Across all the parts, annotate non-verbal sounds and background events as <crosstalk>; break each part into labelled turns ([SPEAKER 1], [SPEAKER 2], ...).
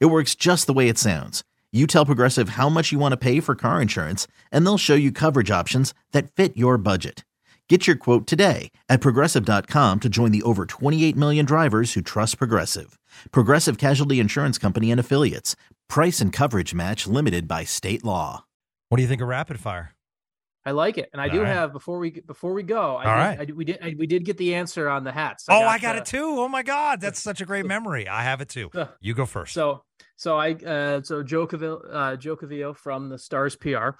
[SPEAKER 1] It works just the way it sounds. You tell Progressive how much you want to pay for car insurance, and they'll show you coverage options that fit your budget. Get your quote today at progressive.com to join the over 28 million drivers who trust Progressive. Progressive Casualty Insurance Company and Affiliates. Price and coverage match limited by state law.
[SPEAKER 2] What do you think of rapid fire?
[SPEAKER 3] I like it, and I
[SPEAKER 2] All
[SPEAKER 3] do
[SPEAKER 2] right.
[SPEAKER 3] have before we before we go. I
[SPEAKER 2] All
[SPEAKER 3] did,
[SPEAKER 2] right.
[SPEAKER 3] I, we did I, we did get the answer on the hats.
[SPEAKER 2] oh, I got
[SPEAKER 3] uh,
[SPEAKER 2] it too. Oh my God, that's such a great <laughs> memory. I have it too. You go first.
[SPEAKER 3] So so I uh so Joe Cavill, uh Joe Cavillo from the Stars PR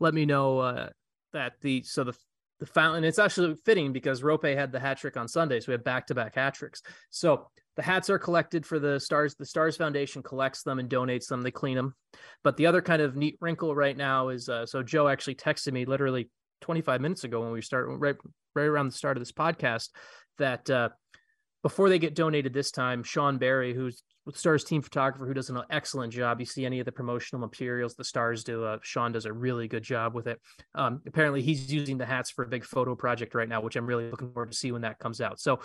[SPEAKER 3] let me know uh that the so the the fountain it's actually fitting because Rope had the hat trick on Sunday, so we have back to back hat tricks. So the hats are collected for the Stars. The Stars Foundation collects them and donates them. They clean them. But the other kind of neat wrinkle right now is uh, so Joe actually texted me literally 25 minutes ago when we start right right around the start of this podcast that uh, before they get donated this time, Sean Barry, who's with Stars team photographer, who does an excellent job. You see any of the promotional materials the Stars do. Uh, Sean does a really good job with it. Um, apparently, he's using the hats for a big photo project right now, which I'm really looking forward to see when that comes out. So,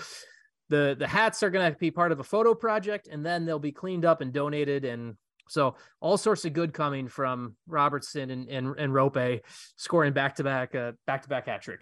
[SPEAKER 3] the the hats are going to be part of a photo project, and then they'll be cleaned up and donated. And so, all sorts of good coming from Robertson and and, and Rope scoring back to back uh, back to back hat trick.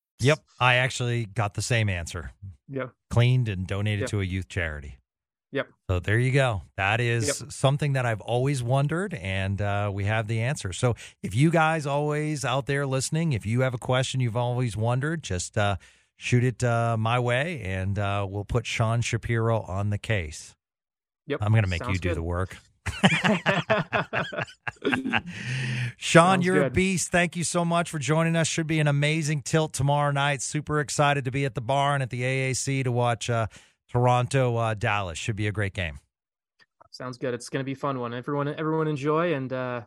[SPEAKER 2] Yep, I actually got the same answer.
[SPEAKER 3] Yeah.
[SPEAKER 2] Cleaned and donated
[SPEAKER 3] Yep.
[SPEAKER 2] to a youth charity.
[SPEAKER 3] Yep.
[SPEAKER 2] So there you go. That is
[SPEAKER 3] Yep.
[SPEAKER 2] something that I've always wondered, and uh, we have the answer. So if you guys always out there listening, if you have a question you've always wondered, just uh, shoot it uh, my way, and uh, we'll put Sean Shapiro on the case.
[SPEAKER 3] Yep.
[SPEAKER 2] I'm going to make you do
[SPEAKER 3] good.
[SPEAKER 2] the work. <laughs> <laughs> <laughs> Sean,
[SPEAKER 3] Sounds
[SPEAKER 2] you're a beast. Thank you so much for joining us. Should be an amazing tilt tomorrow night. Super excited to be at the barn at the AAC to watch uh, Toronto uh, Dallas. Should be a great game.
[SPEAKER 3] Sounds good. It's going to be a fun one. Everyone, everyone enjoy, and uh,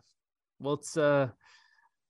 [SPEAKER 3] well, it's uh,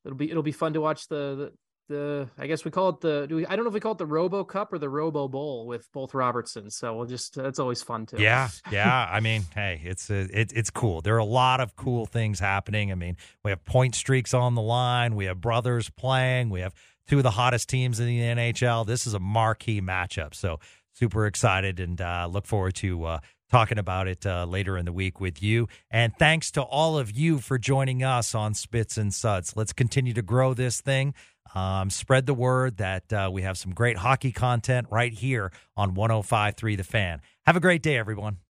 [SPEAKER 3] it'll be it'll be fun to watch the the. The I guess we call it the. Do we, I don't know if we call it the Robo Cup or the Robo Bowl with both Robertson. So we'll just that's always fun too.
[SPEAKER 2] Yeah, <laughs> yeah. I mean, hey, it's uh, it, it's cool. There are a lot of cool things happening. I mean, we have point streaks on the line. We have brothers playing. We have two of the hottest teams in the NHL. This is a marquee matchup. So super excited and uh, look forward to uh, talking about it uh, later in the week with you. And thanks to all of you for joining us on Spits and Suds. Let's continue to grow this thing. Um, spread the word that uh, we have some great hockey content right here on 105.3 The Fan. Have a great day, everyone.